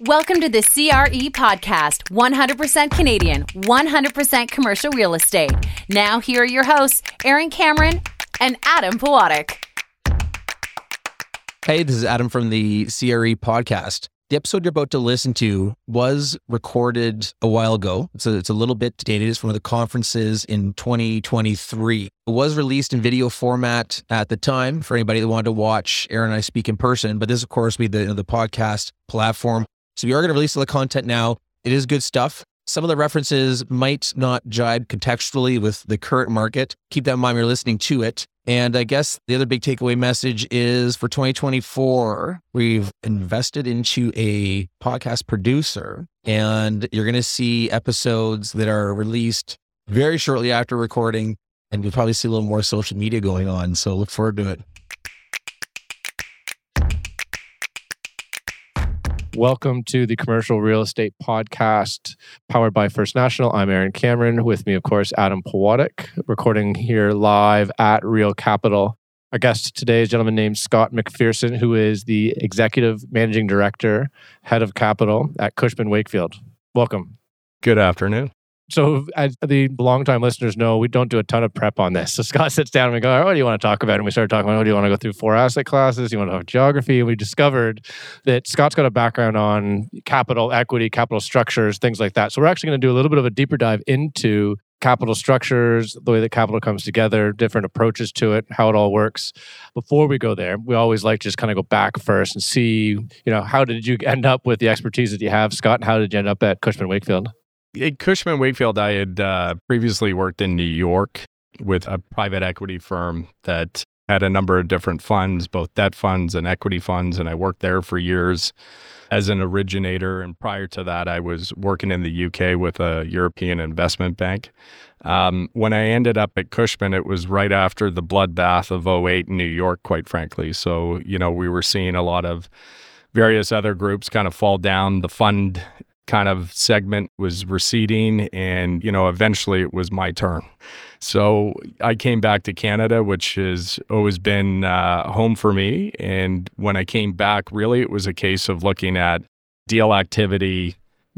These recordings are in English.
Welcome to the CRE podcast 100% Canadian, 100% commercial real estate. Now, here are your hosts, Aaron Cameron and Adam Powadiuk. Hey, this is Adam from the CRE podcast. The episode you're about to listen to was recorded a while ago. So it's a little bit dated. It's from one of the conferences in 2023. It was released in video format at the time for anybody that wanted to watch Aaron and I speak in person. But this, of course, will be the, the podcast platform. So we are going to release all the content now. It is good stuff. Some of the references might not jibe contextually with the current market. Keep that in mind when you're listening to it. And I guess the other big takeaway message is for 2024, we've invested into a podcast producer, and you're going to see episodes that are released very shortly after recording. And you'll probably see a little more social media going on. So look forward to it. Welcome to the Commercial Real Estate Podcast, powered by First National. I'm Aaron Cameron. With me, of course, Adam Powadiuk, recording here live at Real Capital. Our guest today is a gentleman named Scott MacPherson, who is the Executive Managing Director, Head of Capital at Cushman Wakefield. Welcome. Good afternoon. So, as the longtime listeners know, we don't do a ton of prep on this. So, Scott sits down and we go, right, What do you want to talk about? And we started talking about, Oh, do you want to go through four asset classes? You want to talk geography? And we discovered that Scott's got a background on capital equity, capital structures, things like that. So, we're actually going to do a little bit of a deeper dive into capital structures, the way that capital comes together, different approaches to it, how it all works. Before we go there, we always like to just kind of go back first and see, you know, how did you end up with the expertise that you have, Scott? And how did you end up at Cushman Wakefield? At Cushman Wakefield, I had uh, previously worked in New York with a private equity firm that had a number of different funds, both debt funds and equity funds. And I worked there for years as an originator. And prior to that, I was working in the UK with a European investment bank. Um, when I ended up at Cushman, it was right after the bloodbath of 08 in New York, quite frankly. So, you know, we were seeing a lot of various other groups kind of fall down. The fund kind of segment was receding and you know eventually it was my turn so i came back to canada which has always been uh, home for me and when i came back really it was a case of looking at deal activity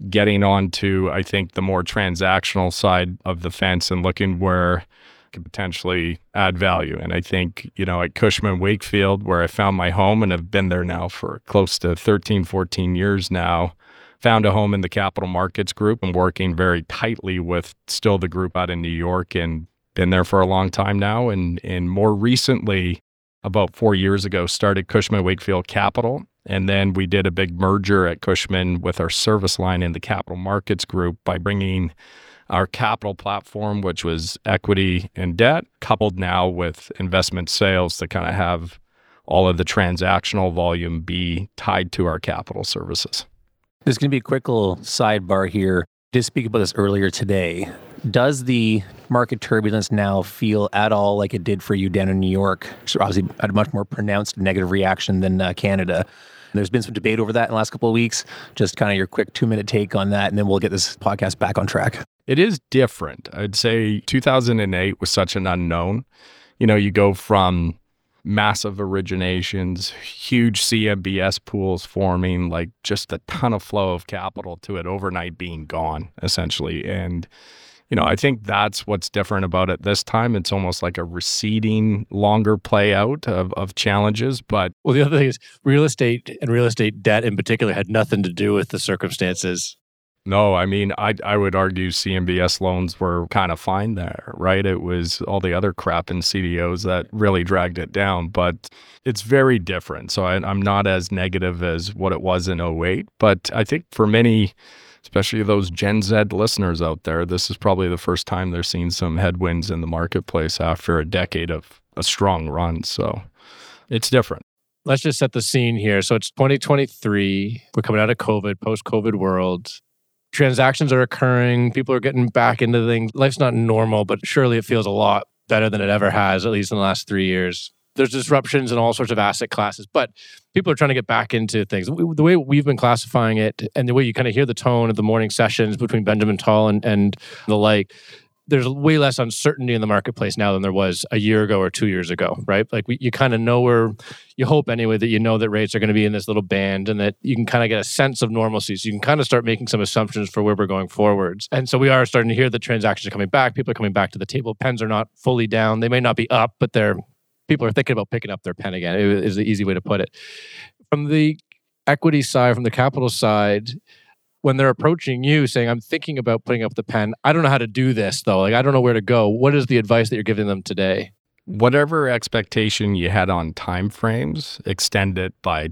getting on to i think the more transactional side of the fence and looking where I could potentially add value. And I think, you know, at Cushman Wakefield, where I found my home and have been there now for close to 13, 14 years now, found a home in the capital markets group and working very tightly with still the group out in New York and been there for a long time now. And, and more recently, about four years ago, started Cushman Wakefield Capital. And then we did a big merger at Cushman with our service line in the capital markets group by bringing our capital platform, which was equity and debt, coupled now with investment sales to kind of have all of the transactional volume be tied to our capital services. There's going to be a quick little sidebar here. Did speak about this earlier today. Does the market turbulence now feel at all like it did for you down in New York? So obviously, had a much more pronounced negative reaction than uh, Canada. There's been some debate over that in the last couple of weeks. Just kind of your quick two minute take on that, and then we'll get this podcast back on track. It is different. I'd say 2008 was such an unknown. You know, you go from massive originations, huge CMBS pools forming, like just a ton of flow of capital to it overnight being gone, essentially. And, you know, I think that's what's different about it this time. It's almost like a receding, longer play out of, of challenges. But well, the other thing is real estate and real estate debt in particular had nothing to do with the circumstances no, I mean, I I would argue CMBS loans were kind of fine there, right? It was all the other crap in CDOs that really dragged it down, but it's very different. So I, I'm not as negative as what it was in 08, but I think for many, especially those Gen Z listeners out there, this is probably the first time they're seeing some headwinds in the marketplace after a decade of a strong run. So it's different let's just set the scene here. So it's 2023. We're coming out of COVID, post COVID world transactions are occurring, people are getting back into things. Life's not normal, but surely it feels a lot better than it ever has, at least in the last three years. There's disruptions in all sorts of asset classes, but people are trying to get back into things. The way we've been classifying it and the way you kind of hear the tone of the morning sessions between Benjamin Tal and, and the like, there's way less uncertainty in the marketplace now than there was a year ago or two years ago, right? Like we, you kind of know where you hope anyway that you know that rates are going to be in this little band and that you can kind of get a sense of normalcy. So you can kind of start making some assumptions for where we're going forwards. And so we are starting to hear that transactions are coming back. People are coming back to the table. Pens are not fully down. They may not be up, but they're people are thinking about picking up their pen again. It is the easy way to put it. From the equity side, from the capital side, when they're approaching you saying, I'm thinking about putting up the pen, I don't know how to do this though. Like, I don't know where to go. What is the advice that you're giving them today? Whatever expectation you had on time frames, extend it by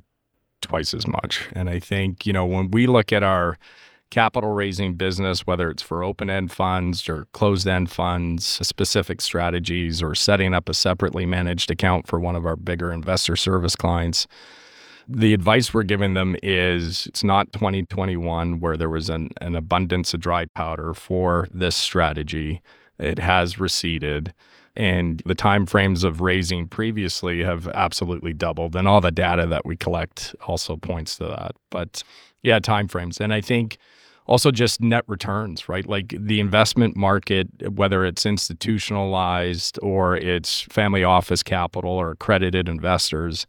twice as much. And I think, you know, when we look at our capital raising business, whether it's for open end funds or closed end funds, specific strategies, or setting up a separately managed account for one of our bigger investor service clients, the advice we're giving them is it's not 2021 where there was an, an abundance of dry powder for this strategy. It has receded and the time frames of raising previously have absolutely doubled and all the data that we collect also points to that. But yeah time frames. And i think also just net returns right? Like the investment market whether it's institutionalized or it's family office capital or accredited investors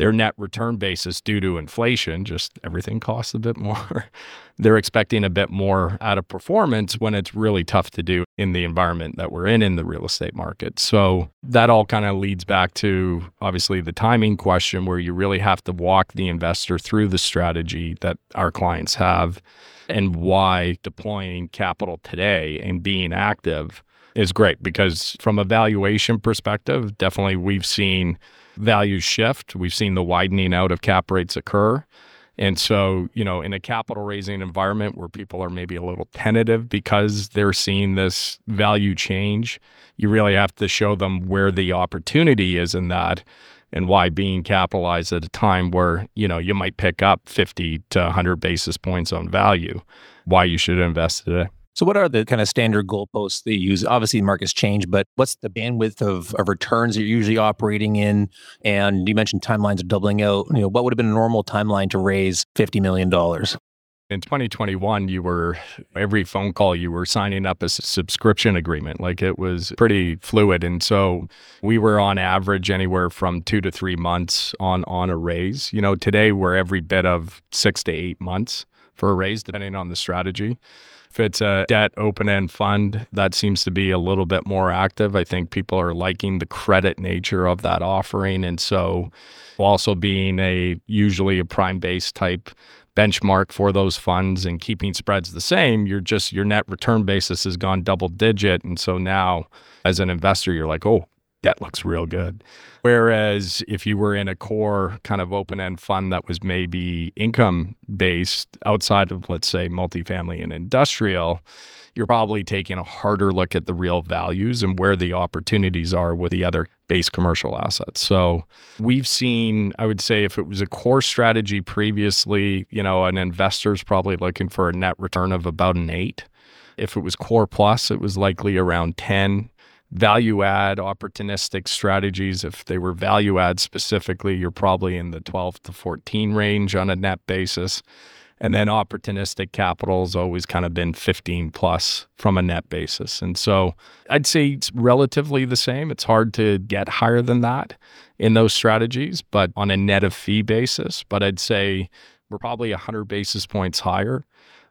their net return basis due to inflation, just everything costs a bit more. They're expecting a bit more out of performance when it's really tough to do in the environment that we're in in the real estate market. So that all kind of leads back to obviously the timing question where you really have to walk the investor through the strategy that our clients have and why deploying capital today and being active is great because from a valuation perspective, definitely we've seen values shift. We've seen the widening out of cap rates occur. And so, you know, in a capital raising environment where people are maybe a little tentative because they're seeing this value change, you really have to show them where the opportunity is in that and why being capitalized at a time where, you know, you might pick up 50 to 100 basis points on value, why you should invest today. So, what are the kind of standard goalposts that you use? Obviously, markets change, but what's the bandwidth of, of returns you're usually operating in? And you mentioned timelines are doubling out. You know, what would have been a normal timeline to raise $50 million? In 2021, you were every phone call you were signing up a subscription agreement. Like it was pretty fluid, and so we were on average anywhere from two to three months on on a raise. You know, today we're every bit of six to eight months for a raise, depending on the strategy. If it's a debt open end fund, that seems to be a little bit more active. I think people are liking the credit nature of that offering. And so, also being a usually a prime base type benchmark for those funds and keeping spreads the same, you're just your net return basis has gone double digit. And so now, as an investor, you're like, oh, that looks real good. Whereas if you were in a core kind of open end fund that was maybe income based outside of, let's say, multifamily and industrial, you're probably taking a harder look at the real values and where the opportunities are with the other base commercial assets. So we've seen, I would say, if it was a core strategy previously, you know, an investor's probably looking for a net return of about an eight. If it was core plus, it was likely around 10 value add opportunistic strategies. If they were value add specifically you're probably in the 12 to 14 range on a net basis. And then opportunistic capital has always kind of been 15 plus from a net basis. And so i'd say it's relatively the same. It's hard to get higher than that in those strategies but on a net of fee basis. But i'd say we're probably 100 basis points higher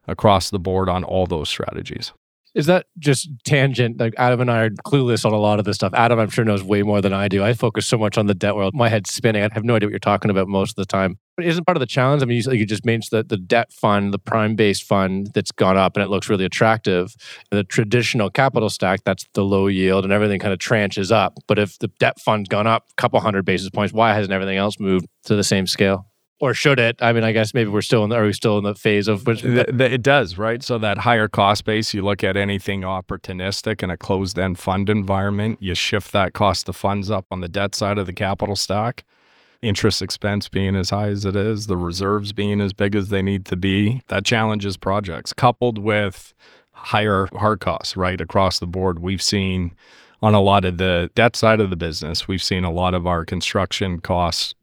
across the board on all those strategies is that just tangent? Like Adam and I are clueless on a lot of this stuff. Adam, I'm sure knows way more than I do. I focus so much on the debt world. My head's spinning. I have no idea what you're talking about most of the time. But isn't part of the challenge? I mean, you, you just mentioned the, the debt fund, the prime based fund that's gone up and it looks really attractive. The traditional capital stack, that's the low yield and everything kind of tranches up. But if the debt fund's gone up a couple hundred basis points, why hasn't everything else moved to the same scale? Or should it? I mean, I guess maybe we're still in the, are we still in the phase of which it does, right? So that higher cost base, you look at anything opportunistic in a closed end fund environment, you shift that cost of funds up on the debt side of the capital stock. Interest expense being as high as it is, the reserves being as big as they need to be, that challenges projects coupled with higher hard costs, right? Across the board, we've seen on a lot of the debt side of the business, we've seen a lot of our construction costs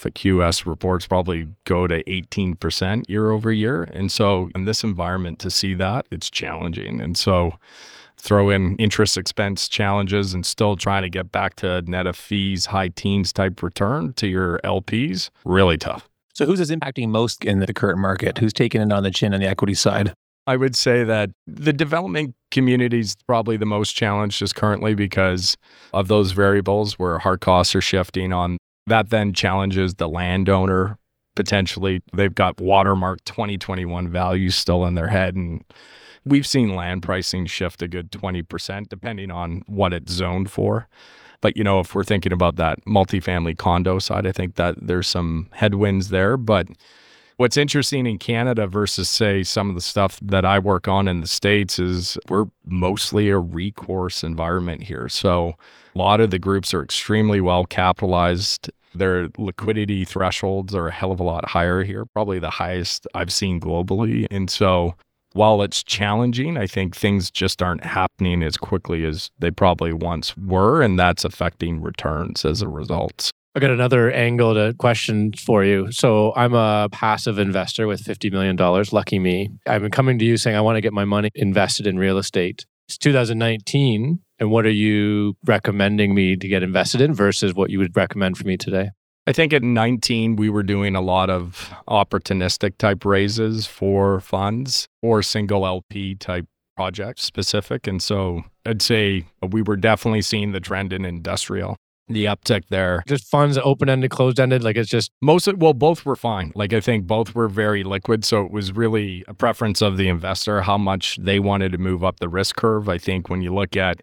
the QS reports probably go to 18% year over year. And so in this environment to see that, it's challenging. And so throw in interest expense challenges and still trying to get back to net of fees, high teens type return to your LPs, really tough. So, who's this impacting most in the current market? Who's taking it on the chin on the equity side? I would say that the development community is probably the most challenged just currently because of those variables where hard costs are shifting on. That then challenges the landowner potentially. They've got watermark 2021 values still in their head. And we've seen land pricing shift a good 20%, depending on what it's zoned for. But, you know, if we're thinking about that multifamily condo side, I think that there's some headwinds there. But What's interesting in Canada versus, say, some of the stuff that I work on in the States is we're mostly a recourse environment here. So a lot of the groups are extremely well capitalized. Their liquidity thresholds are a hell of a lot higher here, probably the highest I've seen globally. And so while it's challenging, I think things just aren't happening as quickly as they probably once were. And that's affecting returns as a result. I got another angle to question for you. So I'm a passive investor with $50 million. Lucky me. I've been coming to you saying I want to get my money invested in real estate. It's 2019. And what are you recommending me to get invested in versus what you would recommend for me today? I think at 19, we were doing a lot of opportunistic type raises for funds or single LP type project specific. And so I'd say we were definitely seeing the trend in industrial the uptick there. Just funds open ended, closed ended. Like it's just most of, well, both were fine. Like I think both were very liquid. So it was really a preference of the investor how much they wanted to move up the risk curve. I think when you look at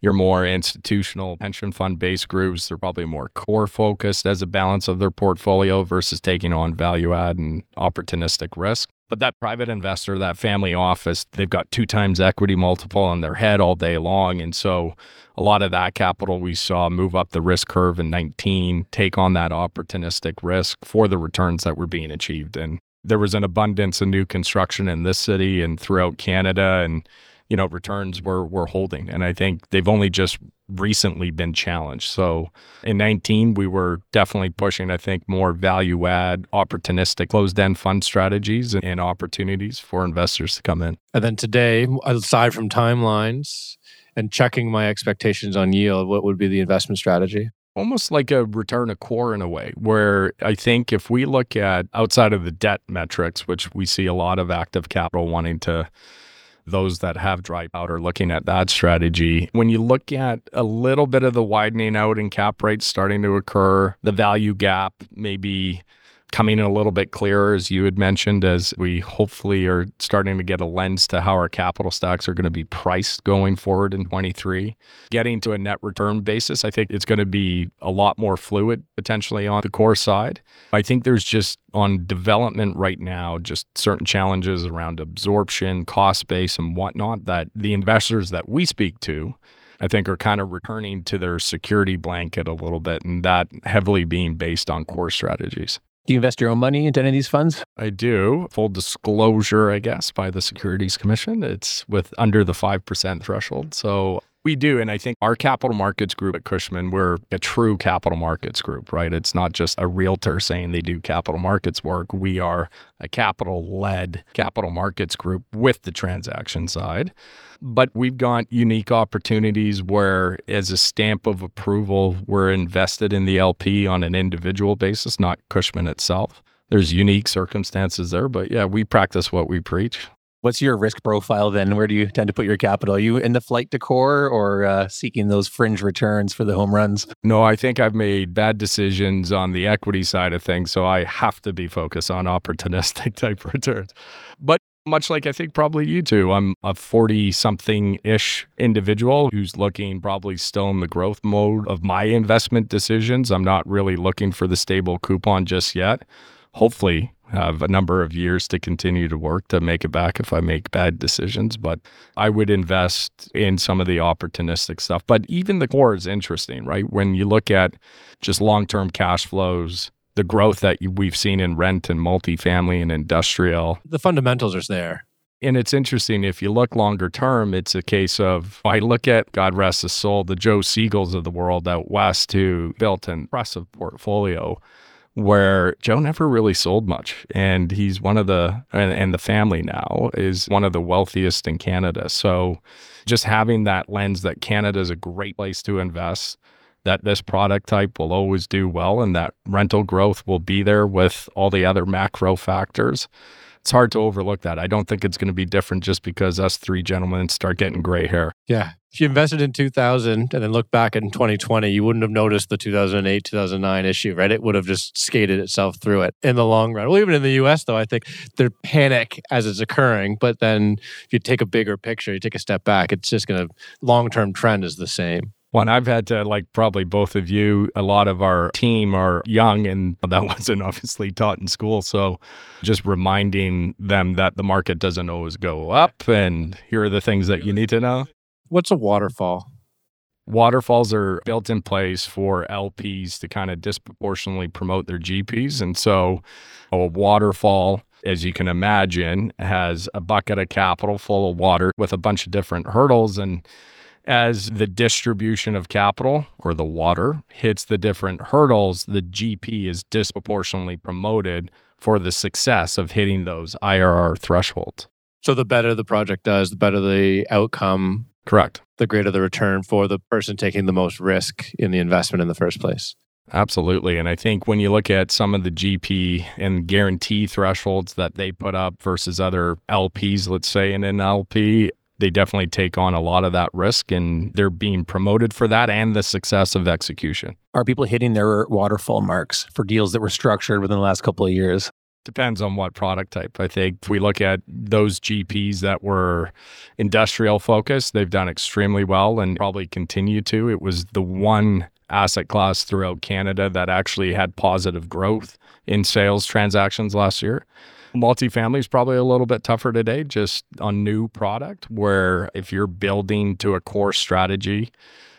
your more institutional pension fund based groups, they're probably more core focused as a balance of their portfolio versus taking on value add and opportunistic risk. But that private investor, that family office, they've got two times equity multiple on their head all day long. And so a lot of that capital we saw move up the risk curve in 19, take on that opportunistic risk for the returns that were being achieved. And there was an abundance of new construction in this city and throughout Canada. And you know, returns were were holding. And I think they've only just recently been challenged. So in 19, we were definitely pushing, I think, more value add, opportunistic closed end fund strategies and opportunities for investors to come in. And then today, aside from timelines and checking my expectations on yield, what would be the investment strategy? almost like a return to core in a way, where I think if we look at outside of the debt metrics, which we see a lot of active capital wanting to those that have dry powder looking at that strategy. When you look at a little bit of the widening out in cap rates starting to occur, the value gap maybe coming in a little bit clearer, as you had mentioned, as we hopefully are starting to get a lens to how our capital stocks are going to be priced going forward in 23. Getting to a net return basis, I think it's going to be a lot more fluid potentially on the core side. I think there's just on development right now, just certain challenges around absorption, cost base, and whatnot that the investors that we speak to I think are kind of returning to their security blanket a little bit, and that heavily being based on core strategies. Do you invest your own money into any of these funds? I do. Full disclosure, I guess, by the Securities Commission. It's with under the 5% threshold. So we do. And I think our capital markets group at Cushman, we're a true capital markets group, right? It's not just a realtor saying they do capital markets work. We are a capital led capital markets group with the transaction side. But we've got unique opportunities where, as a stamp of approval, we're invested in the LP on an individual basis, not Cushman itself. There's unique circumstances there, but yeah, we practice what we preach. What's your risk profile then? Where do you tend to put your capital? Are you in the flight to core or uh, seeking those fringe returns for the home runs? No, I think I've made bad decisions on the equity side of things. So I have to be focused on opportunistic type returns. But much like I think probably you two. I'm a 40 something ish individual who's looking probably still in the growth mode of my investment decisions. I'm not really looking for the stable coupon just yet. Hopefully, have a number of years to continue to work to make it back if I make bad decisions. But I would invest in some of the opportunistic stuff. But even the core is interesting, right? When you look at just long term cash flows, the growth that we've seen in rent and multifamily and industrial. The fundamentals are there. And it's interesting if you look longer term, it's a case of I look at God rest his soul, the Joe Segals of the world out west who built an impressive portfolio where Joe never really sold much. And he's one of the, and, and the family now is one of the wealthiest in Canada. So just having that lens that Canada is a great place to invest, that this product type will always do well, and that rental growth will be there with all the other macro factors it's hard to overlook that. I don't think it's going to be different just because us three gentlemen start getting gray hair. Yeah. If you invested in 2000 and then look back in 2020, you wouldn't have noticed the 2008, 2009 issue, right? It would have just skated itself through it in the long run. Well, even in the US, though, I think there's panic as it's occurring. But then if you take a bigger picture, you take a step back, it's just going to, long term trend is the same. Well, I've had to, like probably both of you, a lot of our team are young and that wasn't obviously taught in school. So just reminding them that the market doesn't always go up and here are the things that you need to know. What's a waterfall? Waterfalls are built in place for LPs to kind of disproportionately promote their GPs. And so a waterfall as you can imagine, has a bucket of capital full of water with a bunch of different hurdles. And as the distribution of capital or the water hits the different hurdles, the GP is disproportionately promoted for the success of hitting those IRR thresholds. So the better the project does, the better the outcome. Correct. The greater the return for the person taking the most risk in the investment in the first place. Absolutely. And I think when you look at some of the GP and guarantee thresholds that they put up versus other LPs, let's say in an LP, they definitely take on a lot of that risk and they're being promoted for that and the success of execution. Are people hitting their waterfall marks for deals that were structured within the last couple of years? Depends on what product type. I think if we look at those GPs that were industrial focused, they've done extremely well and probably continue to. It was the one asset class throughout Canada that actually had positive growth in sales transactions last year. Multifamily is probably a little bit tougher today, just on new product, where if you're building to a core strategy,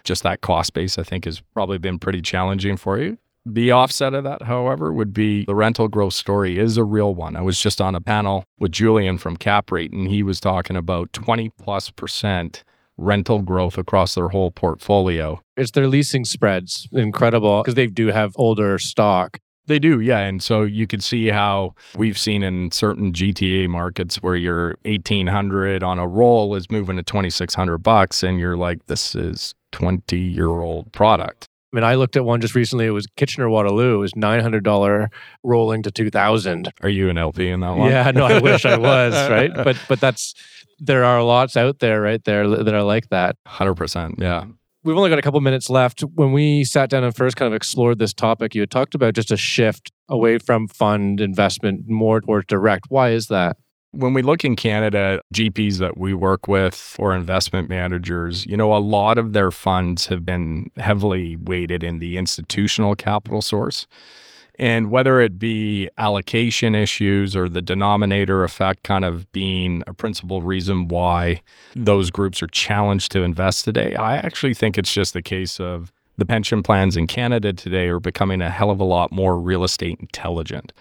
just that cost base, I think, has probably been pretty challenging for you. The offset of that, however, would be the rental growth story is a real one. I was just on a panel with Julian from CapREIT, and he was talking about 20 plus percent rental growth across their whole portfolio. It's their leasing spreads incredible because they do have older stock. They do, yeah. And so you could see how we've seen in certain GTA markets where your 1800 on a roll is moving to 2600 bucks and you're like this is 20 year old product. I mean, I looked at one just recently. It was Kitchener Waterloo. It was nine hundred dollar rolling to two thousand. Are you an LP in that one? Yeah, no, I wish I was, right? But but that's there are lots out there, right there that are like that. Hundred percent, yeah we've only got a couple minutes left. When we sat down and first kind of explored this topic, you had talked about just a shift away from fund investment more towards direct. Why is that? When we look in Canada, GPs that we work with or investment managers, you know, a lot of their funds have been heavily weighted in the institutional capital source. And whether it be allocation issues or the denominator effect kind of being a principal reason why those groups are challenged to invest today, I actually think it's just a case of the pension plans in Canada today are becoming a hell of a lot more real estate intelligent.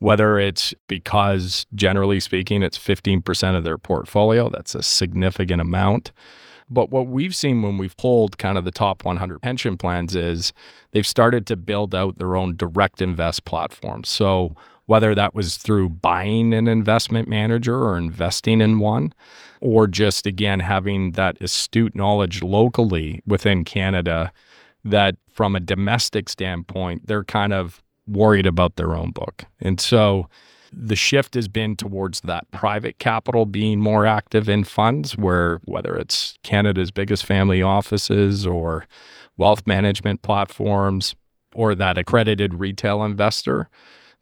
Whether it's because, generally speaking, it's 15% of their portfolio, that's a significant amount but what we've seen when we've pulled kind of the top 100 pension plans is they've started to build out their own direct invest platforms. So whether that was through buying an investment manager or investing in one, or just again having that astute knowledge locally within Canada that from a domestic standpoint, they're kind of worried about their own book. And so the shift has been towards that private capital being more active in funds, where whether it's Canada's biggest family offices or wealth management platforms or that accredited retail investor,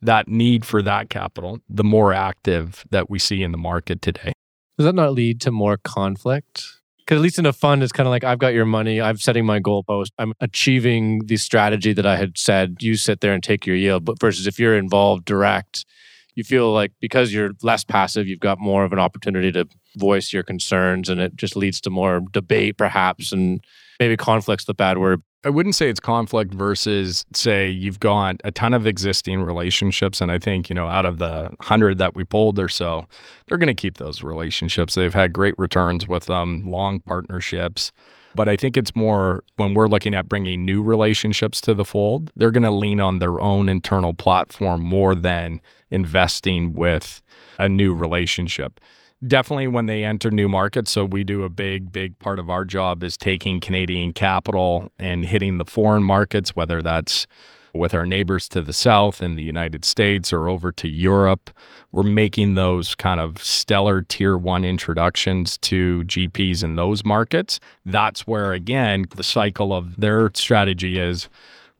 that need for that capital, the more active that we see in the market today. Does that not lead to more conflict? Because at least in a fund, it's kind of like I've got your money, I'm setting my goalpost, I'm achieving the strategy that I had said. You sit there and take your yield. But versus if you're involved direct, you feel like because you're less passive, you've got more of an opportunity to voice your concerns and it just leads to more debate, perhaps, and maybe conflict's the bad word. I wouldn't say it's conflict versus say you've got a ton of existing relationships. And I think, you know, out of the hundred that we pulled or so, they're going to keep those relationships. They've had great returns with them, long partnerships But I think it's more when we're looking at bringing new relationships to the fold, they're going to lean on their own internal platform more than investing with a new relationship. Definitely when they enter new markets. So we do a big, big part of our job is taking Canadian capital and hitting the foreign markets, whether that's with our neighbors to the south in the United States or over to Europe. We're making those kind of stellar tier one introductions to GPs in those markets. That's where, again, the cycle of their strategy is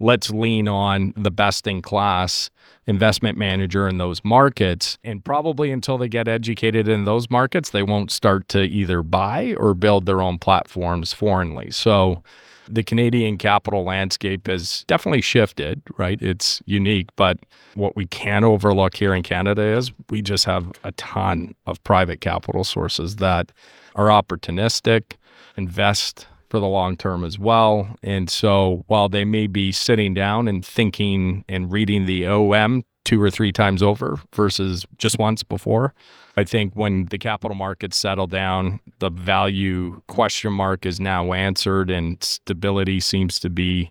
let's lean on the best in class investment manager in those markets. And probably until they get educated in those markets, they won't start to either buy or build their own platforms foreignly. So, the Canadian capital landscape has definitely shifted, right? It's unique, but what we can overlook here in Canada is we just have a ton of private capital sources that are opportunistic, invest for the long term as well. And so while they may be sitting down and thinking and reading the OM two or three times over versus just once before, I think when the capital markets settle down, the value question mark is now answered and stability seems to be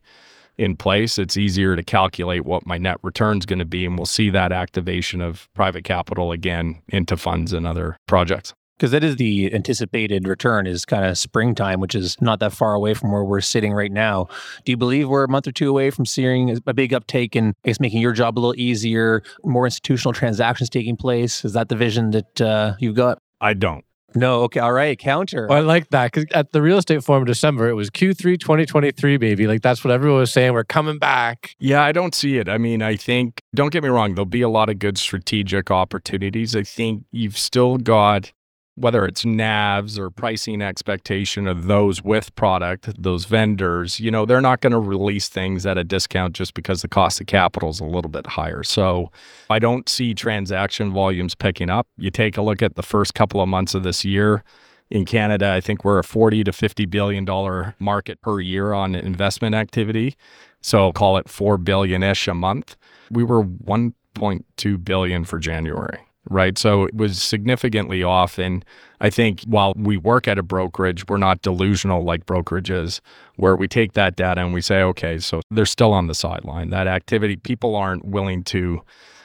in place. It's easier to calculate what my net return is going to be. And we'll see that activation of private capital again into funds and other projects because that is the anticipated return is kind of springtime, which is not that far away from where we're sitting right now. Do you believe we're a month or two away from seeing a big uptake and I guess making your job a little easier, more institutional transactions taking place? Is that the vision that uh, you've got? I don't. No, okay, all right, counter. Well, I like that because at the real estate forum in December, it was Q3 2023, baby. Like that's what everyone was saying. We're coming back. Yeah, I don't see it. I mean, I think, don't get me wrong, there'll be a lot of good strategic opportunities. I think you've still got whether it's NAVs or pricing expectation of those with product, those vendors, you know, they're not going to release things at a discount just because the cost of capital is a little bit higher. So I don't see transaction volumes picking up. You take a look at the first couple of months of this year in Canada, I think we're a 40 to 50 billion dollar market per year on investment activity. So call it 4 billion ish a month. We were 1.2 billion for January right? So it was significantly off. And I think while we work at a brokerage, we're not delusional like brokerages, where we take that data and we say, okay, so they're still on the sideline. That activity, people aren't willing to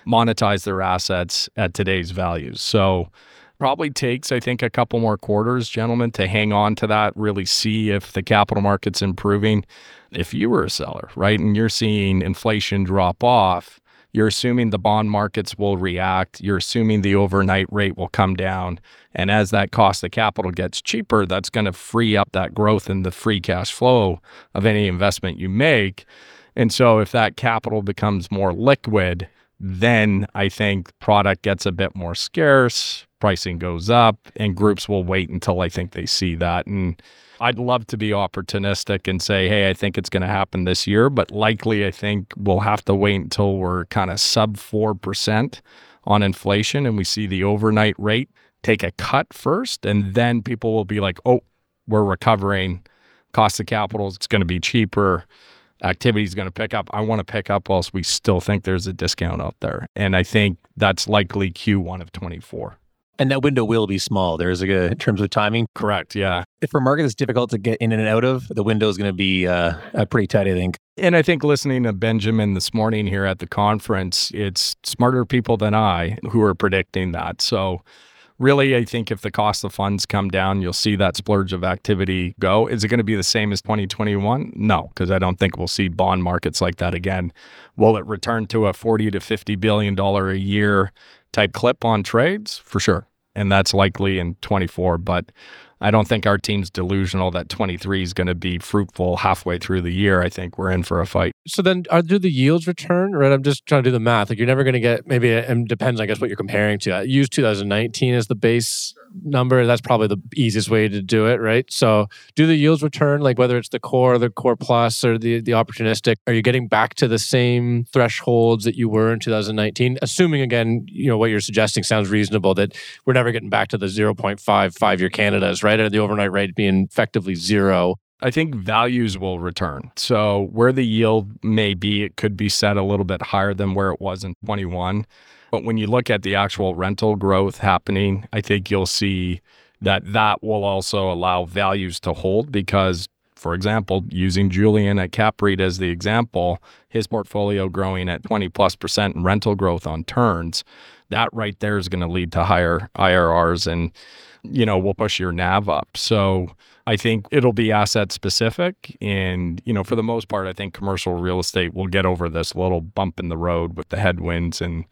monetize their assets at today's values. So probably takes, I think, a couple more quarters, gentlemen, to hang on to that, really see if the capital market's improving. If you were a seller, right, and you're seeing inflation drop off, you're assuming the bond markets will react. You're assuming the overnight rate will come down. And as that cost of capital gets cheaper, that's going to free up that growth in the free cash flow of any investment you make. And so if that capital becomes more liquid, then I think product gets a bit more scarce, pricing goes up, and groups will wait until I think they see that. And I'd love to be opportunistic and say, hey, I think it's going to happen this year, but likely I think we'll have to wait until we're kind of sub 4% on inflation and we see the overnight rate take a cut first. And then people will be like, oh, we're recovering. Cost of capital is going to be cheaper. Activity is going to pick up. I want to pick up whilst we still think there's a discount out there. And I think that's likely Q1 of 24. And that window will be small. There's a good, in terms of timing. Correct. Yeah. If a market is difficult to get in and out of, the window is going to be uh, uh, pretty tight, I think. And I think listening to Benjamin this morning here at the conference, it's smarter people than I who are predicting that. So, really, I think if the cost of funds come down, you'll see that splurge of activity go. Is it going to be the same as 2021? No, because I don't think we'll see bond markets like that again. Will it return to a 40 to 50 billion dollar a year type clip on trades for sure. And that's likely in 24. But I don't think our team's delusional that 23 is going to be fruitful halfway through the year. I think we're in for a fight. So then, are do the yields return? Right, I'm just trying to do the math. Like you're never going to get maybe it depends. I guess what you're comparing to. Use 2019 as the base number. That's probably the easiest way to do it, right? So, do the yields return, like whether it's the core, the core plus, or the the opportunistic? Are you getting back to the same thresholds that you were in 2019? Assuming again, you know what you're suggesting sounds reasonable that we're never getting back to the 0.5 five year Canadas, right? Or the overnight rate being effectively zero. I think values will return. So where the yield may be, it could be set a little bit higher than where it was in 21. But when you look at the actual rental growth happening, I think you'll see that that will also allow values to hold because For example, using Julian at CapREIT as the example, his portfolio growing at 20 plus percent in rental growth on turns, that right there is going to lead to higher IRRs and, you know, will push your NAV up. So I think it'll be asset specific. And, you know, for the most part, I think commercial real estate will get over this little bump in the road with the headwinds and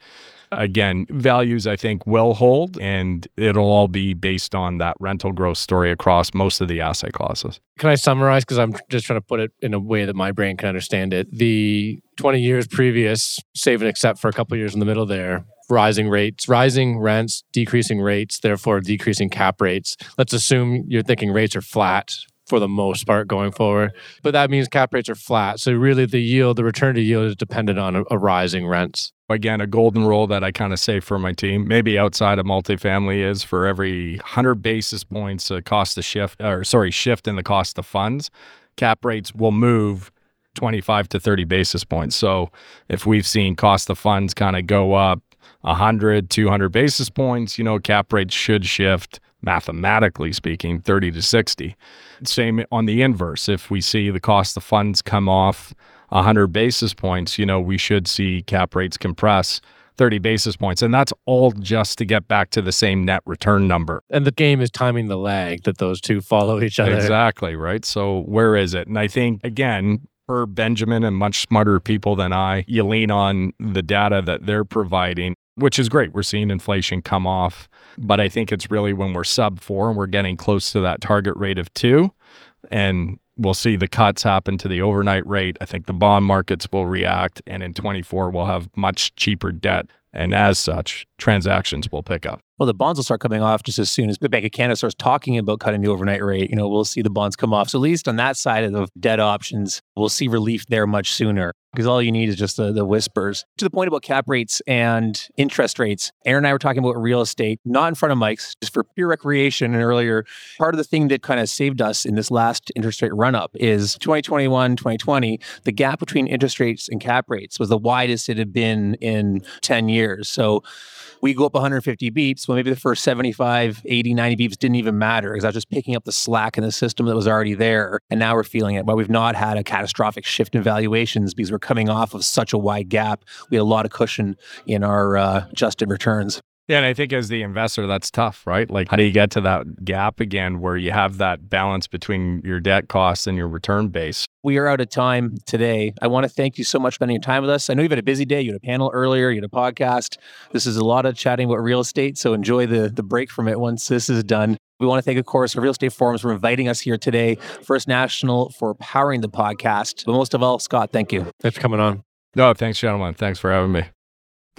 again, values I think will hold and it'll all be based on that rental growth story across most of the asset classes. Can I summarize? Because I'm just trying to put it in a way that my brain can understand it. The 20 years previous, save and except for a couple years in the middle there, rising rates, rising rents, decreasing rates, therefore decreasing cap rates. Let's assume you're thinking rates are flat for the most part going forward. But that means cap rates are flat. So really the yield, the return to yield is dependent on a, a rising rents. Again, a golden rule that I kind of say for my team, maybe outside of multifamily is for every 100 basis points a cost of shift or sorry, shift in the cost of funds, cap rates will move 25 to 30 basis points. So if we've seen cost of funds kind of go up 100, 200 basis points, you know, cap rates should shift mathematically speaking 30 to 60. Same on the inverse. If we see the cost of funds come off 100 basis points, you know, we should see cap rates compress 30 basis points. And that's all just to get back to the same net return number. And the game is timing the lag that those two follow each other. Exactly, right? So where is it? And I think, again, per Benjamin and much smarter people than I, you lean on the data that they're providing which is great. We're seeing inflation come off, but I think it's really when we're sub four and we're getting close to that target rate of two, and we'll see the cuts happen to the overnight rate. I think the bond markets will react, and in 24 we'll have much cheaper debt, and as such, transactions will pick up. Well, the bonds will start coming off just as soon as the Bank of Canada starts talking about cutting the overnight rate. You know, we'll see the bonds come off. So at least on that side of the debt options, we'll see relief there much sooner because all you need is just the, the whispers. To the point about cap rates and interest rates, Aaron and I were talking about real estate, not in front of mics, just for pure recreation. And earlier, part of the thing that kind of saved us in this last interest rate run up is 2021, 2020, the gap between interest rates and cap rates was the widest it had been in 10 years. So we go up 150 beeps. Well, maybe the first 75, 80, 90 beeps didn't even matter because I was just picking up the slack in the system that was already there. And now we're feeling it. But we've not had a catastrophic shift in valuations because we're coming off of such a wide gap. We had a lot of cushion in our uh, adjusted returns. Yeah, and I think as the investor, that's tough, right? Like, how do you get to that gap again where you have that balance between your debt costs and your return base? We are out of time today. I want to thank you so much for spending your time with us. I know you've had a busy day. You had a panel earlier, you had a podcast. This is a lot of chatting about real estate. So enjoy the, the break from it once this is done. We want to thank, of course, Real Estate Forums for inviting us here today. First National for powering the podcast. But most of all, Scott, thank you. Thanks for coming on. No, thanks, gentlemen. Thanks for having me.